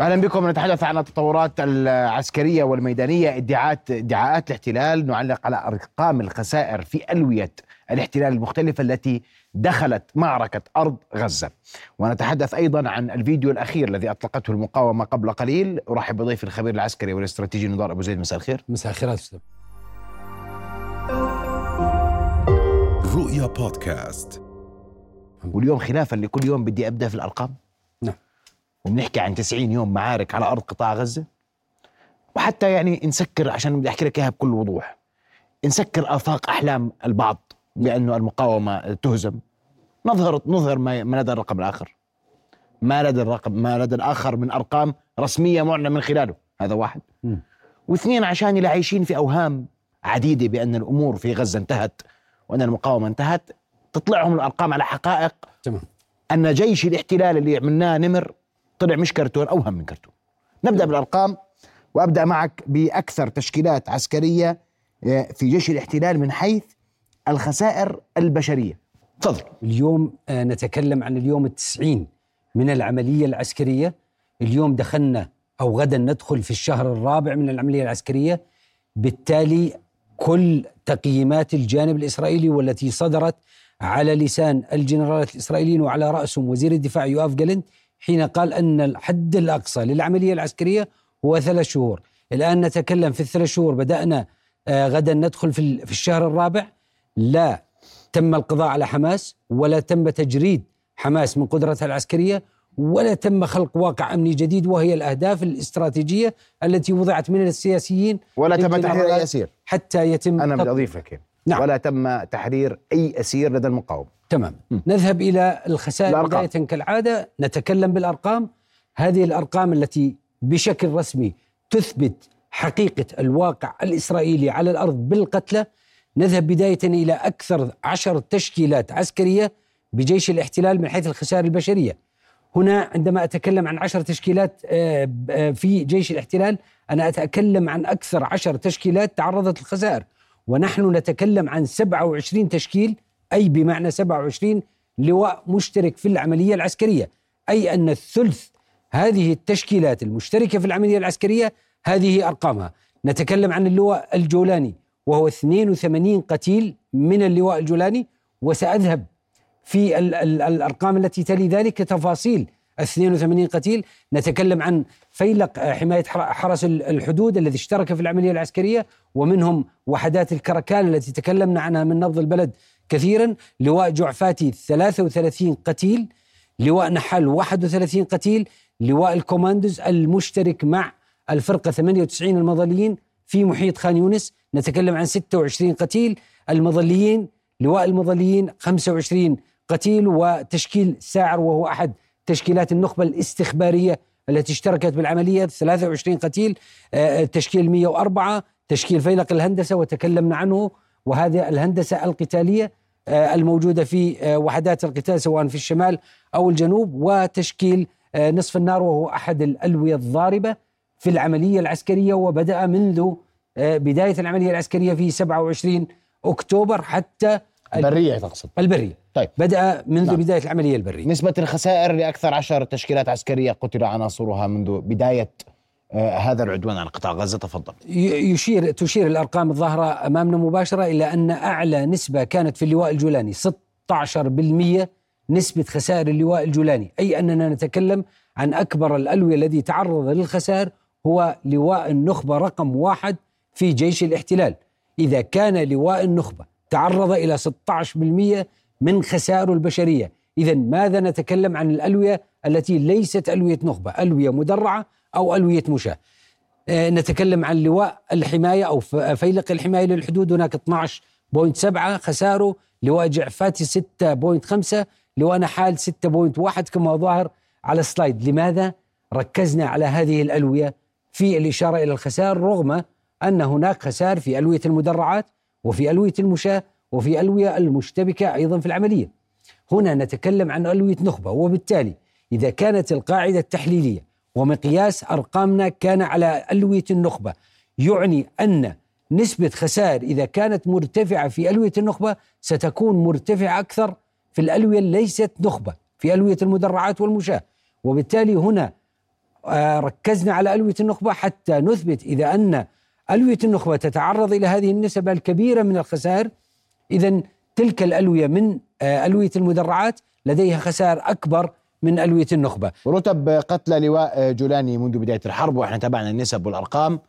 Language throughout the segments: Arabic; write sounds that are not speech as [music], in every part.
أهلا بكم. نتحدث عن التطورات العسكرية والميدانية. ادعاءات ادعاءات الاحتلال نعلق على أرقام الخسائر في ألوية الاحتلال المختلفه التي دخلت معركة أرض غزة. ونتحدث أيضا عن الفيديو الأخير الذي أطلقته المقاومة قبل قليل. أرحب بضيف الخبير العسكري والاستراتيجي نضال أبو زيد. مساء الخير. مساء الخير أستاذ. رؤيا بودكاست. واليوم خلافا لكل يوم بدي أبدأ في الأرقام. وبنحكي عن 90 يوم معارك على أرض قطاع غزة؟ وحتى يعني نسكر عشان بدي أحكي لك إياها بكل وضوح. نسكر آفاق أحلام البعض بأنه المقاومة تهزم. نظهر نظهر ما لدى الرقم الآخر. ما لدى الرقم ما لدى الآخر من أرقام رسمية معلن من خلاله. هذا واحد. واثنين عشان اللي عايشين في أوهام عديدة بأن الأمور في غزة انتهت وأن المقاومة انتهت تطلعهم الأرقام على حقائق تمام. أن جيش الاحتلال اللي عملناه نمر طلع مش كرتون أوهم من كرتون. نبدأ بالأرقام وأبدأ معك بأكثر تشكيلات عسكرية آه، في جيش الاحتلال من حيث الخسائر البشرية. تفضل. اليوم آه، نتكلم عن اليوم التسعين من العملية العسكرية. اليوم دخلنا أو غدا ندخل في الشهر الرابع من العملية العسكرية. بالتالي كل تقييمات الجانب الإسرائيلي والتي صدرت على لسان الجنرالات الإسرائيليين وعلى رأسهم وزير الدفاع يوآف جالنت حين قال أن الحد الأقصى للعملية العسكرية هو ثلاث شهور. الآن نتكلم في الثلاث شهور. بدأنا آه، غدا ندخل في ال- في الشهر الرابع. لا تم القضاء على حماس ولا تم تجريد حماس من قدرتها العسكرية ولا تم خلق واقع أمني جديد وهي الأهداف الاستراتيجية التي وضعت من السياسيين ولا تم تحرير اي اسير حتى يتم أنا بدي تطبيق. نعم. ولا تم تحرير أي أسير لدى المقاومه تمام. نذهب إلى الخسائر. الأرقام. بداية كالعادة نتكلم بالأرقام. هذه الأرقام التي بشكل رسمي تثبت حقيقة الواقع الإسرائيلي على الأرض بالقتلى. نذهب بداية إلى أكثر عشر تشكيلات عسكرية بجيش الاحتلال من حيث الخسائر البشرية. هنا عندما أتكلم عن عشر تشكيلات آه، آه، في جيش الاحتلال أنا أتكلم عن أكثر عشر تشكيلات تعرضت للخسائر. ونحن نتكلم عن 27 تشكيل أي بمعنى 27 لواء مشترك في العملية العسكرية أي أن الثلث هذه التشكيلات المشتركة في العملية العسكرية هذه أرقامها. نتكلم عن اللواء الجولاني وهو 82 قتيل من اللواء الجولاني وسأذهب في ال ال الأرقام التي تلي ذلك تفاصيل 82 قتيل نتكلم عن فيلق آه، حماية حر- حرس ال- الحدود الذي اشترك في العملية العسكرية ومنهم وحدات الكركال التي تكلمنا عنها من نبض البلد كثيرا. لواء جعفاتي 33 قتيل لواء نحال 31 قتيل لواء الكوماندوز المشترك مع الفرقة 98 المظليين في محيط خان يونس. نتكلم عن 26 قتيل المظليين لواء المظليين 25 قتيل وتشكيل ساعر وهو أحد تشكيلات النخبة الاستخبارية التي اشتركت بالعملية. 23 قتيل آه، تشكيل 104 تشكيل فيلق الهندسة وتكلمنا عنه. وهذا الهندسة القتالية آه، الموجودة في آه، وحدات القتال سواء في الشمال أو الجنوب. وتشكيل آه، نصف النار وهو أحد الألوية الضاربة في العملية العسكرية. وبدأ منذ آه، بداية العملية العسكرية في 27 أكتوبر حتى بريه تقصد. البرية. طيب. بدأ منذ نعم. بداية العملية البرية. نسبة الخسائر لأكثر عشر تشكيلات عسكرية قتل عناصرها منذ بداية آه، هذا العدوان على قطاع غزة. تفضل. يشير تشير الأرقام الظاهرة أمامنا مباشرة إلى أن أعلى نسبة كانت في اللواء الجولاني 16% نسبة خسائر اللواء الجولاني. أي أننا نتكلم عن أكبر الألوية الذي تعرض للخسائر هو لواء النخبة رقم واحد في جيش الاحتلال. إذا كان لواء النخبة تعرض إلى 16% من خسائره البشرية. اذا ماذا نتكلم عن الألوية التي ليست ألوية نخبة ألوية مدرعة أو ألوية مشاة؟ آه، نتكلم عن لواء الحماية أو ف- فيلق الحماية للحدود. هناك 12.7 خساره لواء جعفاتي 6.5 لواء نحال 6.1 كما ظاهر على السلايد. لماذا ركزنا على هذه الألوية في الإشارة إلى الخسائر رغم أن هناك خسائر في ألوية المدرعات وفي ألوية المشاة وفي ألوية المشتبكة أيضا في العملية. هنا نتكلم عن ألوية نخبة وبالتالي إذا كانت القاعدة التحليلية ومقياس أرقامنا كان على ألوية النخبة يعني أن نسبة خسائر إذا كانت مرتفعة في ألوية النخبة ستكون مرتفعة أكثر في الألوية ليست نخبة في ألوية المدرعات والمشاة. وبالتالي هنا وركزنا على ألوية النخبة حتى نثبت إذا أن ألوية النخبة تتعرض إلى هذه النسب الكبيرة من الخسائر إذا تلك الألوية من آه، ألوية المدرعات لديها خسائر أكبر من ألوية النخبة. رتب قتلى لواء جولاني منذ بداية الحرب وإحنا تابعنا النسب والأرقام.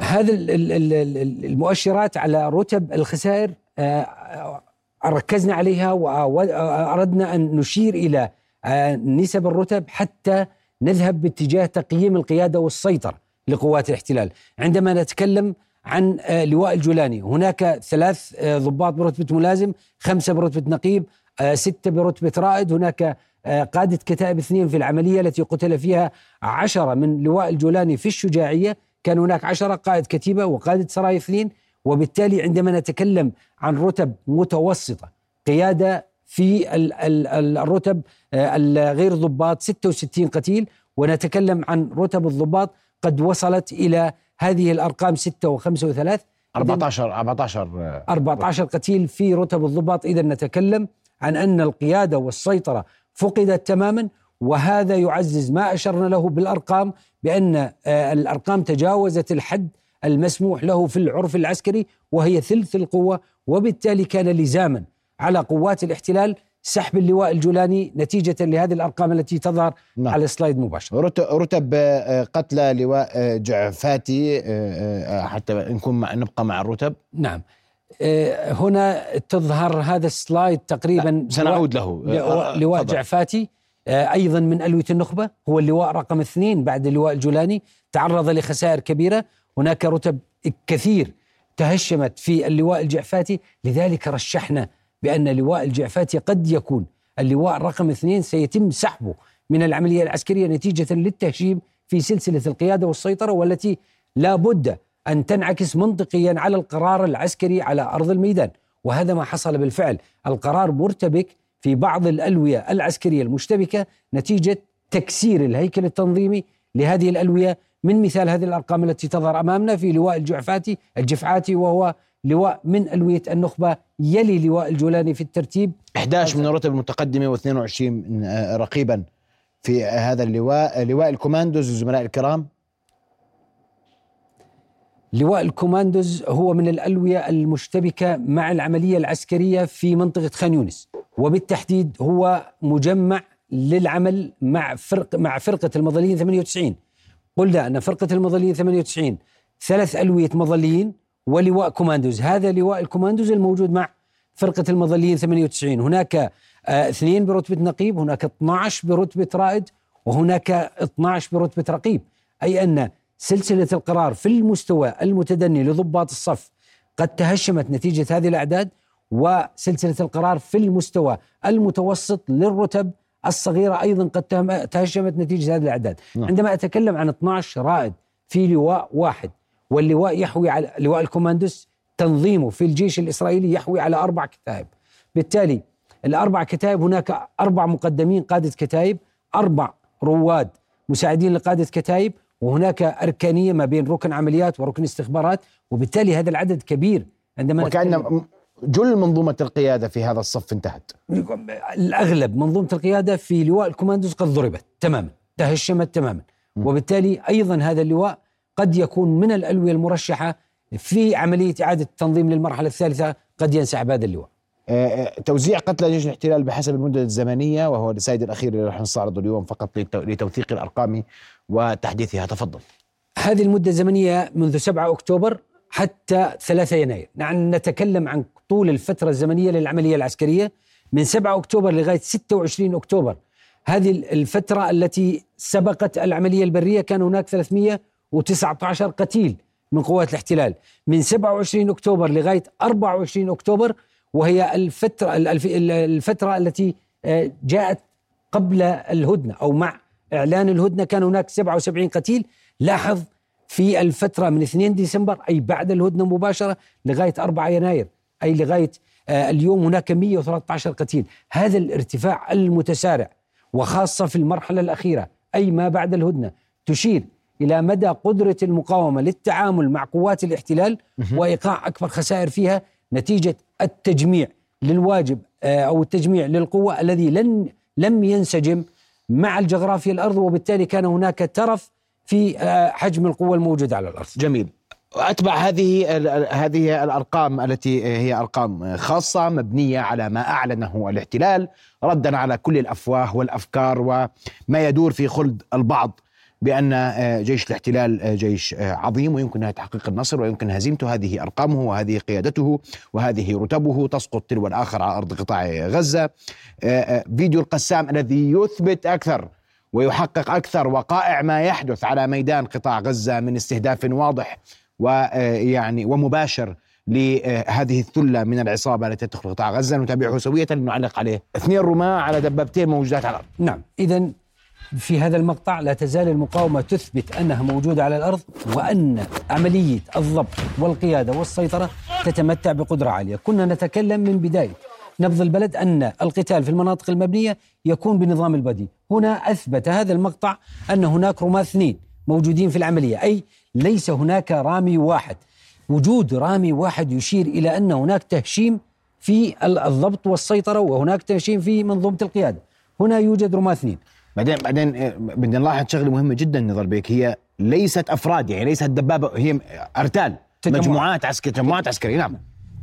هذا ال- ال- ال- ال- المؤشرات على رتب الخسائر آه، ركزنا عليها وأردنا أن نشير إلى آه، نسب الرتب حتى نذهب باتجاه تقييم القيادة والسيطرة لقوات الاحتلال. عندما نتكلم عن آه، لواء الجولاني. هناك ثلاث آه، ضباط برتبة ملازم خمسة برتبة نقيب آه، ستة برتبة رائد. هناك قادة كتائب اثنين في العملية التي قتل فيها عشرة من لواء الجولاني في الشجاعية. كان هناك عشرة قائد كتيبة وقادة سرايا اثنين. وبالتالي عندما نتكلم عن رتب متوسطة قيادة في ال- ال- ال- الرتب الغير ضباط 66 قتيل. ونتكلم عن رتب الضباط قد وصلت إلى هذه الأرقام 6 و5 و3 14 14 آه، 14 قتيل في رتب الضباط. إذا نتكلم عن أن القيادة والسيطرة فقدت تماما وهذا يعزز ما أشرنا له بالأرقام بأن آه، الأرقام تجاوزت الحد المسموح له في العرف العسكري وهي ثلث القوة وبالتالي كان لزاما على قوات الاحتلال سحب اللواء الجولاني نتيجة لهذه الأرقام التي تظهر نعم. على السلايد مباشرة رت- رتب آه، قتلى لواء آه، جعفاتي آه، حتى نكون مع نبقى مع الرتب. نعم. هنا تظهر هذا السلايد تقريبا سنعود له. لواء, تفضل. جعفاتي أيضا من ألوية النخبة. هو اللواء رقم اثنين بعد اللواء الجولاني. تعرض لخسائر كبيرة. هناك رتب كثير تهشمت في اللواء الجعفاتي. لذلك رشحنا بأن لواء الجعفاتي قد يكون اللواء رقم اثنين سيتم سحبه من العملية العسكرية نتيجة للتهشيم في سلسلة القيادة والسيطرة والتي لا بد أن تنعكس منطقيا على القرار العسكري على أرض الميدان. وهذا ما حصل بالفعل. القرار مرتبك في بعض الألوية العسكرية المشتبكة نتيجة تكسير الهيكل التنظيمي لهذه الألوية. من مثال هذه الأرقام التي تظهر أمامنا في لواء الجعفاتي الجفعاتي وهو لواء من ألوية النخبة يلي لواء الجولاني في الترتيب. 11 من الرتب المتقدمه و22 من آه، رقيبا في هذا اللواء لواء الكوماندوز الزملاء الكرام. لواء الكوماندوز هو من الألوية المشتبكة مع العملية العسكرية في منطقة خان يونس. وبالتحديد هو مجمع للعمل مع فرق مع فرقة المظليين 98 قلنا أن فرقة المظليين 98 ثلاث ألوية مظليين ولواء كوماندوز. هذا لواء الكوماندوز الموجود مع فرقة المظليين 98 هناك آه، اثنين برتبة نقيب هناك 12 برتبة رائد وهناك 12 برتبة رقيب. أي أن سلسلة القرار في المستوى المتدني لضباط الصف قد تهشمت نتيجة هذه الأعداد وسلسلة القرار في المستوى المتوسط للرتب الصغيرة أيضا قد تهشمت نتيجة هذه الأعداد. نعم. عندما أتكلم عن 12 رائد في لواء واحد واللواء يحوي على لواء الكوماندوس تنظيمه في الجيش الإسرائيلي يحوي على أربع كتائب. بالتالي الأربع كتائب هناك أربع مقدمين قادة كتائب أربع رواد مساعدين لقادة كتائب وهناك أركانية ما بين ركن عمليات وركن استخبارات وبالتالي هذا العدد كبير عندما وكأن جل منظومة القيادة في هذا الصف انتهت. الأغلب منظومة القيادة في لواء الكوماندوز قد ضربت تماما تهشمت تماما. وبالتالي أيضا هذا اللواء قد يكون من الألوية المرشحة في عملية إعادة التنظيم للمرحلة الثالثة قد ينسحب هذا اللواء. آه، آه، توزيع قتلى جيش الاحتلال بحسب المدة الزمنية وهو السيد الأخير اللي رح نستعرضه اليوم فقط لتو- لتوثيق الأرقام وتحديثها. تفضل. هذه المدة الزمنية منذ 7 أكتوبر حتى 3 يناير. نعم نتكلم عن طول الفترة الزمنية للعملية العسكرية. من 7 أكتوبر لغاية 26 أكتوبر. هذه الفترة التي سبقت العملية البرية كان هناك 319 قتيل من قوات الاحتلال. من 27 أكتوبر لغاية 24 أكتوبر وهي الفترة الف- الفترة التي آه، جاءت قبل الهدنة أو مع إعلان الهدنة. كان هناك 77 قتيل. لاحظ في الفترة من 2 ديسمبر أي بعد الهدنة مباشرة لغاية 4 يناير أي لغاية آه، اليوم هناك 113 قتيل. هذا الارتفاع المتسارع وخاصة في المرحلة الأخيرة أي ما بعد الهدنة تشير إلى مدى قدرة المقاومة للتعامل مع قوات الاحتلال وإيقاع أكبر خسائر فيها نتيجة التجميع للواجب آه، أو التجميع للقوة الذي لن لم ينسجم مع الجغرافيا الأرض وبالتالي كان هناك ترف في آه، حجم القوة الموجودة على الأرض. جميل. واتبع هذه هذه الأرقام التي هي أرقام خاصة مبنية على ما أعلنه الاحتلال ردا على كل الأفواه والأفكار وما يدور في خلد البعض. بأن آه، جيش الاحتلال آه، جيش آه، عظيم ويمكنها تحقيق النصر ويمكن هزيمته. هذه أرقامه وهذه قيادته وهذه رتبه تسقط تلو الآخر على أرض قطاع آه، فيديو القسام الذي يثبت أكثر ويحقق أكثر وقائع ما يحدث على ميدان قطاع غزة من استهداف واضح ويعني ومباشر لهذه الثلة من العصابة التي تدخل قطاع غزة. نتابعه سوية نعلق عليه اثنين رماة على دبابتين موجودات على الأرض. نعم إذا في هذا المقطع لا تزال المقاومة تثبت أنها موجودة على الأرض وأن عملية الضبط والقيادة والسيطرة تتمتع بقدرة عالية. كنا نتكلم من بداية. نبض البلد أن القتال في المناطق المبنية يكون بنظام البدي هنا أثبت هذا المقطع أن هناك رماة اثنين موجودين في العملية. أي ليس هناك رامي واحد. وجود رامي واحد يشير إلى أن هناك تهشيم في الضبط والسيطرة وهناك تهشيم في منظومة القيادة. هنا يوجد رماة اثنين. بعدين بعدين آه، بدنا نلاحظ شغلة مهمة جدا نظر بيك. هي ليست أفراد يعني ليست دبابة هي أرتال تجمعات. مجموعات عسكريه تجمعات عسكرية نعم.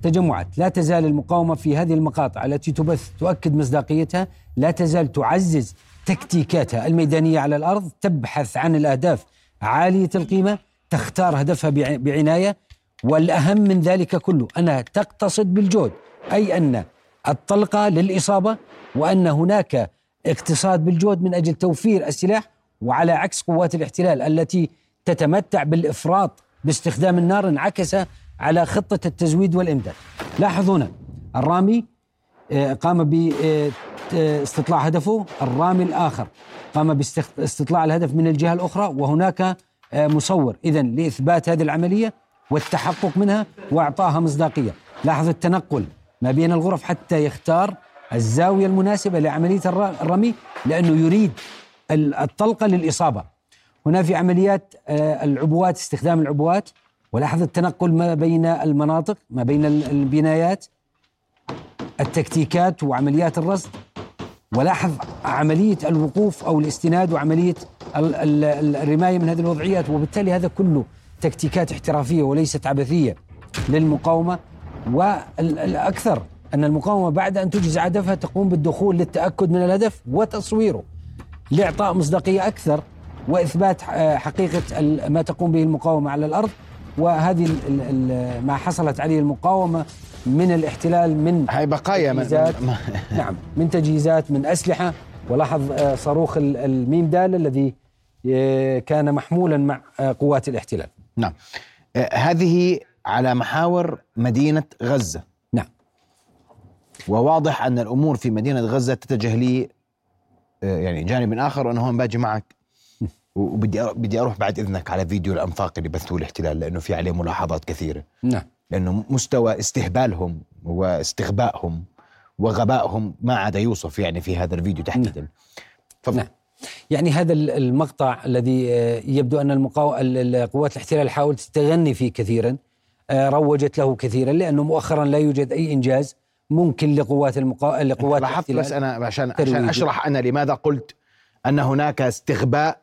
تجمعات. لا تزال المقاومة في هذه المقاطع التي تبث تؤكد مصداقيتها لا تزال تعزز تكتيكاتها الميدانية على الأرض تبحث عن الأهداف عالية القيمة تختار هدفها بع- بعناية والأهم من ذلك كله أنها تقتصد بالجهد أي أن الطلقة للإصابة وأن هناك اقتصاد بالجهد من أجل توفير السلاح وعلى عكس قوات الاحتلال التي تتمتع بالإفراط باستخدام النار انعكس على خطة التزويد والإمداد. لاحظ هنا الرامي آه، قام باستطلاع هدفه الرامي الآخر قام باستطلاع الهدف من الجهة الأخرى وهناك آه، مصور. إذا لإثبات هذه العملية والتحقق منها وإعطاها مصداقية. لاحظ التنقل ما بين الغرف حتى يختار الزاوية المناسبة لعملية الر- الرمي لأنه يريد ال- الطلقة للإصابة. هنا في عمليات آه، العبوات استخدام العبوات ولاحظ التنقل ما بين المناطق ما بين ال- البنايات التكتيكات وعمليات الرصد. ولاحظ عملية الوقوف أو الاستناد وعملية ال- ال- ال- الرماية من هذه الوضعيات. وبالتالي هذا كله تكتيكات احترافية وليست عبثية للمقاومة. والأكثر أن المقاومة بعد أن تنجز هدفها تقوم بالدخول للتأكد من الهدف وتصويره لإعطاء مصداقية أكثر وإثبات حقيقة ما تقوم به المقاومة على الأرض. وهذه ال- ال- ال- ما حصلت عليه المقاومة من الاحتلال من هاي بقايا من- تجهيزات. من- [laughs] نعم من تجهيزات من أسلحة. ولاحظ آه، صاروخ ال- الميم دال الذي آه، كان محمولا مع آه، قوات الاحتلال. نعم. هذه على محاور مدينة غزة. نعم وواضح أن الأمور في مدينة غزة تتجه لي آه، يعني جانب آخر وأنا هون باجي معك. [laughs] وبدي بدي أروح بعد إذنك على فيديو الأنفاق اللي بثوه الاحتلال لأنه في عليه ملاحظات كثيرة. نعم. لأنه مستوى استهبالهم واستغبائهم وغبائهم ما عاد يوصف يعني في هذا الفيديو تحديدا. تفضل. نعم. يعني هذا ال- المقطع الذي آه، يبدو أن المقاو... قوات الاحتلال حاولت تغني فيه كثيرا آه، روجت له كثيرا لأنه مؤخرا لا يوجد أي إنجاز. ممكن لقوات المقا... لقوات لاحظت بس أنا عشان ترويجي. عشان أشرح أنا لماذا قلت أن هناك استغباء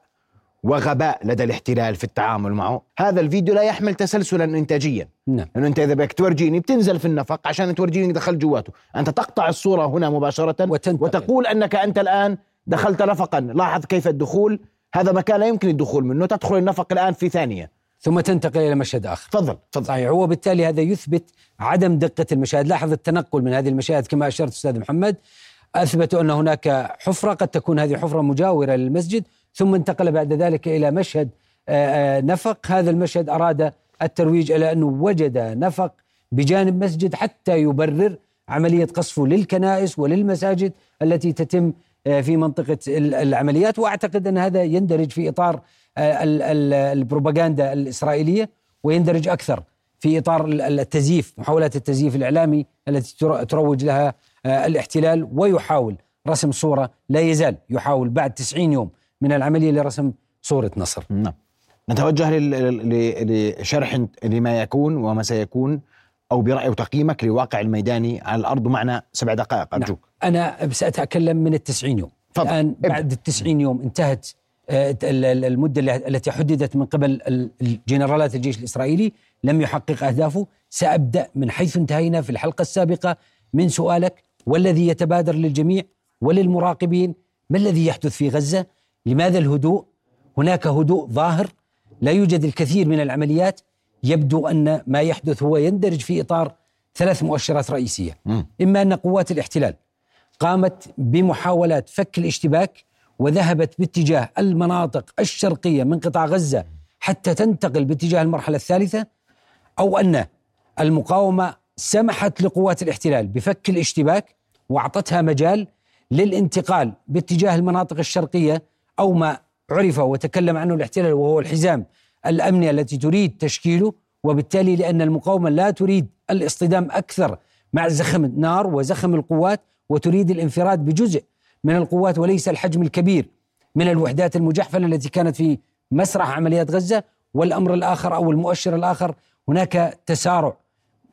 وغباء لدى الاحتلال في التعامل معه. هذا الفيديو لا يحمل تسلسلا انتاجيا. نعم. لأنه أنت إذا بدك تورجيني بتنزل في النفق عشان تورجيني دخلت جواته. أنت تقطع الصورة هنا مباشرة وتنتقل. وتقول أنك أنت الآن دخلت نفقا. لاحظ كيف الدخول. هذا مكان لا يمكن الدخول منه. تدخل النفق الآن في ثانية. ثم تنتقل إلى مشهد آخر. تفضل تفضل. صحيح وبالتالي هذا يثبت عدم دقة المشاهد. لاحظ التنقل من هذه المشاهد كما أشرت أستاذ محمد أثبتوا أن هناك حفرة قد تكون هذه حفرة مجاورة للمسجد ثم انتقل بعد ذلك إلى مشهد آه، آه، نفق. هذا المشهد أراد الترويج إلى أنه وجد نفق بجانب مسجد حتى يبرر عملية قصفه للكنائس وللمساجد التي تتم في منطقة ال- العمليات وأعتقد أن هذا يندرج في إطار آه، ال- ال- البروباغندا الإسرائيلية ويندرج أكثر في ال- التزييف محاولات التزييف الإعلامي التي تر- تروج لها آه، الاحتلال ويحاول رسم صورة لا يزال يحاول بعد 90 يوم من العملية لرسم صورة نصر. نعم. نتوجه لشرح لما يكون وما سيكون. أو برأي وتقييمك للواقع الميداني على الأرض معنا سبع دقائق. أرجوك. أنا سأتكلم من التسعين يوم. تفضل. الآن ابدأ. بعد التسعين يوم انتهت آه، ال- ال- المدة اللي- التي حددت من قبل ال- الجنرالات الجيش الإسرائيلي لم يحقق أهدافه. سأبدأ من حيث انتهينا في الحلقة السابقة من سؤالك والذي يتبادر للجميع وللمراقبين ما الذي يحدث في غزة؟ لماذا الهدوء؟ هناك هدوء ظاهر لا يوجد الكثير من العمليات يبدو أن ما يحدث هو يندرج في إطار ثلاث مؤشرات رئيسية. إما أن قوات الاحتلال قامت بمحاولات فك الاشتباك وذهبت باتجاه المناطق الشرقية من قطاع غزة حتى تنتقل باتجاه المرحلة الثالثة أو أن المقاومة سمحت لقوات الاحتلال بفك الاشتباك وأعطتها مجال للانتقال باتجاه المناطق الشرقية أو ما عرف وتكلم عنه الاحتلال وهو الحزام الامني التي تريد تشكيله وبالتالي لأن المقاومة لا تريد الاصطدام أكثر مع زخم النار وزخم القوات وتريد الانفراد بجزء من القوات وليس الحجم الكبير من الوحدات المجحفلة التي كانت في مسرح عمليات غزة والأمر الآخر أو المؤشر الآخر. هناك تسارع.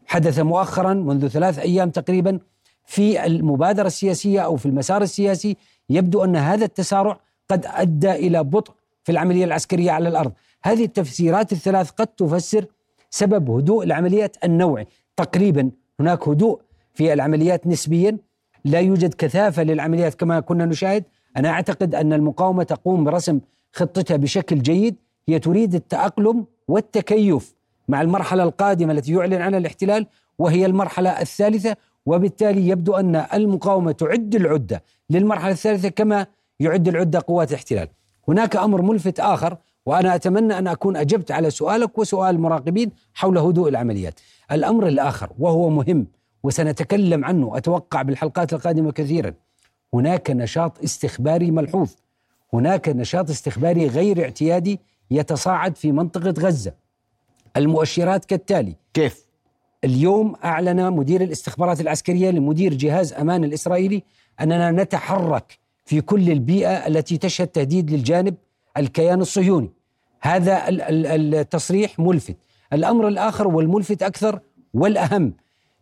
حدث مؤخرا منذ ثلاث أيام تقريبا في المبادرة السياسية أو في المسار السياسي يبدو أن هذا التسارع قد أدى إلى بطء في العملية العسكرية على الأرض، هذه التفسيرات الثلاث قد تفسر سبب هدوء العمليات النوعي، تقريبا هناك هدوء في العمليات نسبيا. لا يوجد كثافة للعمليات كما كنا نشاهد، أنا أعتقد أن المقاومة تقوم برسم خطتها بشكل جيد، هي تريد التأقلم والتكيف مع المرحلة القادمة التي يعلن عنها الاحتلال وهي المرحلة الثالثة. وبالتالي يبدو أن المقاومة تعد العدة للمرحلة الثالثة كما يعد العدة قوات الاحتلال. هناك أمر ملفت آخر وأنا أتمنى أن أكون أجبت على سؤالك وسؤال المراقبين حول هدوء العمليات. الأمر الآخر وهو مهم وسنتكلم عنه أتوقع بالحلقات القادمة كثيرا. هناك نشاط استخباري ملحوظ. هناك نشاط استخباري غير اعتيادي يتصاعد في منطقة غزة. المؤشرات كالتالي: كيف؟ اليوم أعلن مدير الاستخبارات العسكرية لمدير جهاز أمان الإسرائيلي أننا نتحرك في كل البيئة التي تشهد تهديد للجانب الكيان الصهيوني. هذا ال- ال- التصريح ملفت. الأمر الآخر والملفت أكثر والأهم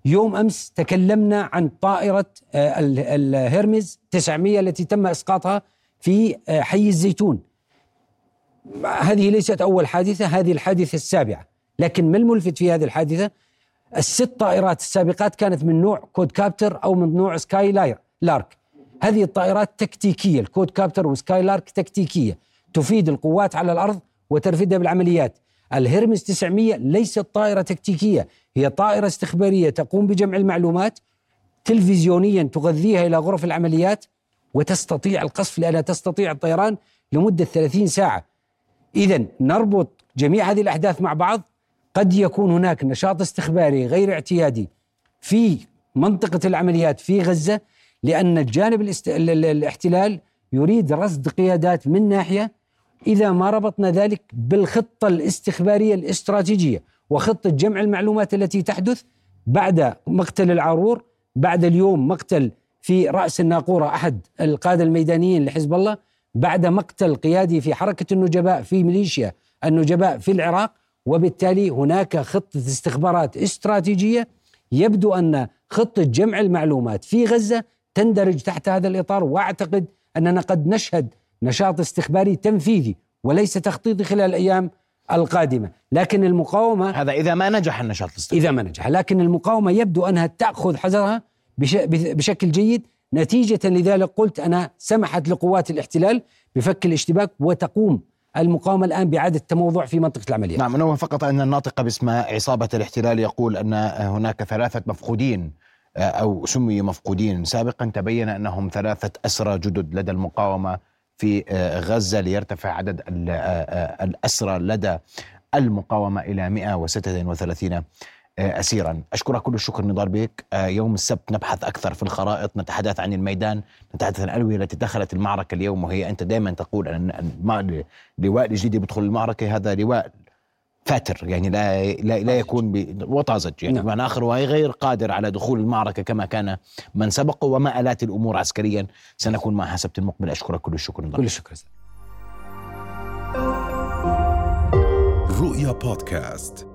يوم أمس تكلمنا عن طائرة آه، ال- الهرمز 900 التي تم إسقاطها في آه، حي الزيتون. هذه ليست أول حادثة، هذه الحادثة السابعة، لكن ما الملفت في هذه الحادثة؟ الست طائرات السابقات كانت من نوع كواد كابتر أو من نوع سكاي لاير لارك هذه الطائرات تكتيكية الكواد كابتر وسكاي لارك تكتيكية تفيد القوات على الأرض وترفدها بالعمليات. الهرمس 900 ليست طائرة تكتيكية هي طائرة استخبارية تقوم بجمع المعلومات تلفزيونيا تغذيها إلى غرف العمليات وتستطيع القصف لأنها تستطيع الطيران لمدة 30 ساعة. اذا نربط جميع هذه الأحداث مع بعض. قد يكون هناك نشاط استخباري غير اعتيادي في منطقة العمليات في غزة لأن الجانب الاحتلال يريد رصد قيادات من ناحية إذا ما ربطنا ذلك بالخطة الاستخبارية الاستراتيجية وخطة جمع المعلومات التي تحدث بعد مقتل العارور بعد اليوم مقتل في رأس الناقورة أحد القادة الميدانيين لحزب الله بعد مقتل قيادي في حركة النجباء في ميليشيا النجباء في العراق وبالتالي هناك خطة استخبارات استراتيجية يبدو أن خطة جمع المعلومات في غزة تندرج تحت هذا الإطار وأعتقد أننا قد نشهد نشاط استخباري تنفيذي وليس تخطيطي خلال الأيام القادمة، لكن المقاومة هذا إذا ما نجح النشاط الاستخباري. إذا ما نجح، لكن المقاومة يبدو أنها تأخذ حذرها بش- بشكل جيد نتيجة لذلك قلت أنا سمحت لقوات الاحتلال بفك الاشتباك وتقوم المقاومة الآن بإعادة التموضع في منطقة العمليات. نعم نوه فقط أن الناطق باسم عصابة الاحتلال يقول أن هناك ثلاثة مفقودين آه، أو سمي مفقودين. سابقا تبين أنهم ثلاثة أسرى جدد لدى المقاومة في آه، غزة ليرتفع عدد آه، آه، الأسرى لدى المقاومة إلى 136 آه، أسيرا. أشكرك كل الشكر نضال بيك يوم السبت نبحث أكثر في الخرائط نتحدث عن الميدان نتحدث عن الألوية التي دخلت المعركة اليوم وهي أنت دائما تقول أن لواء الجديد يدخل المعركة هذا لواء فاتر يعني لا لا, لا يكون ب- وطازج يعني. نعم. بمعنى آخر وهي غير قادر على دخول المعركة كما كان من سبقه وما آلات الأمور عسكريا. سنكون معها السبت المقبل. أشكرك كل الشكر. كل الشكر. رؤيا بودكاست.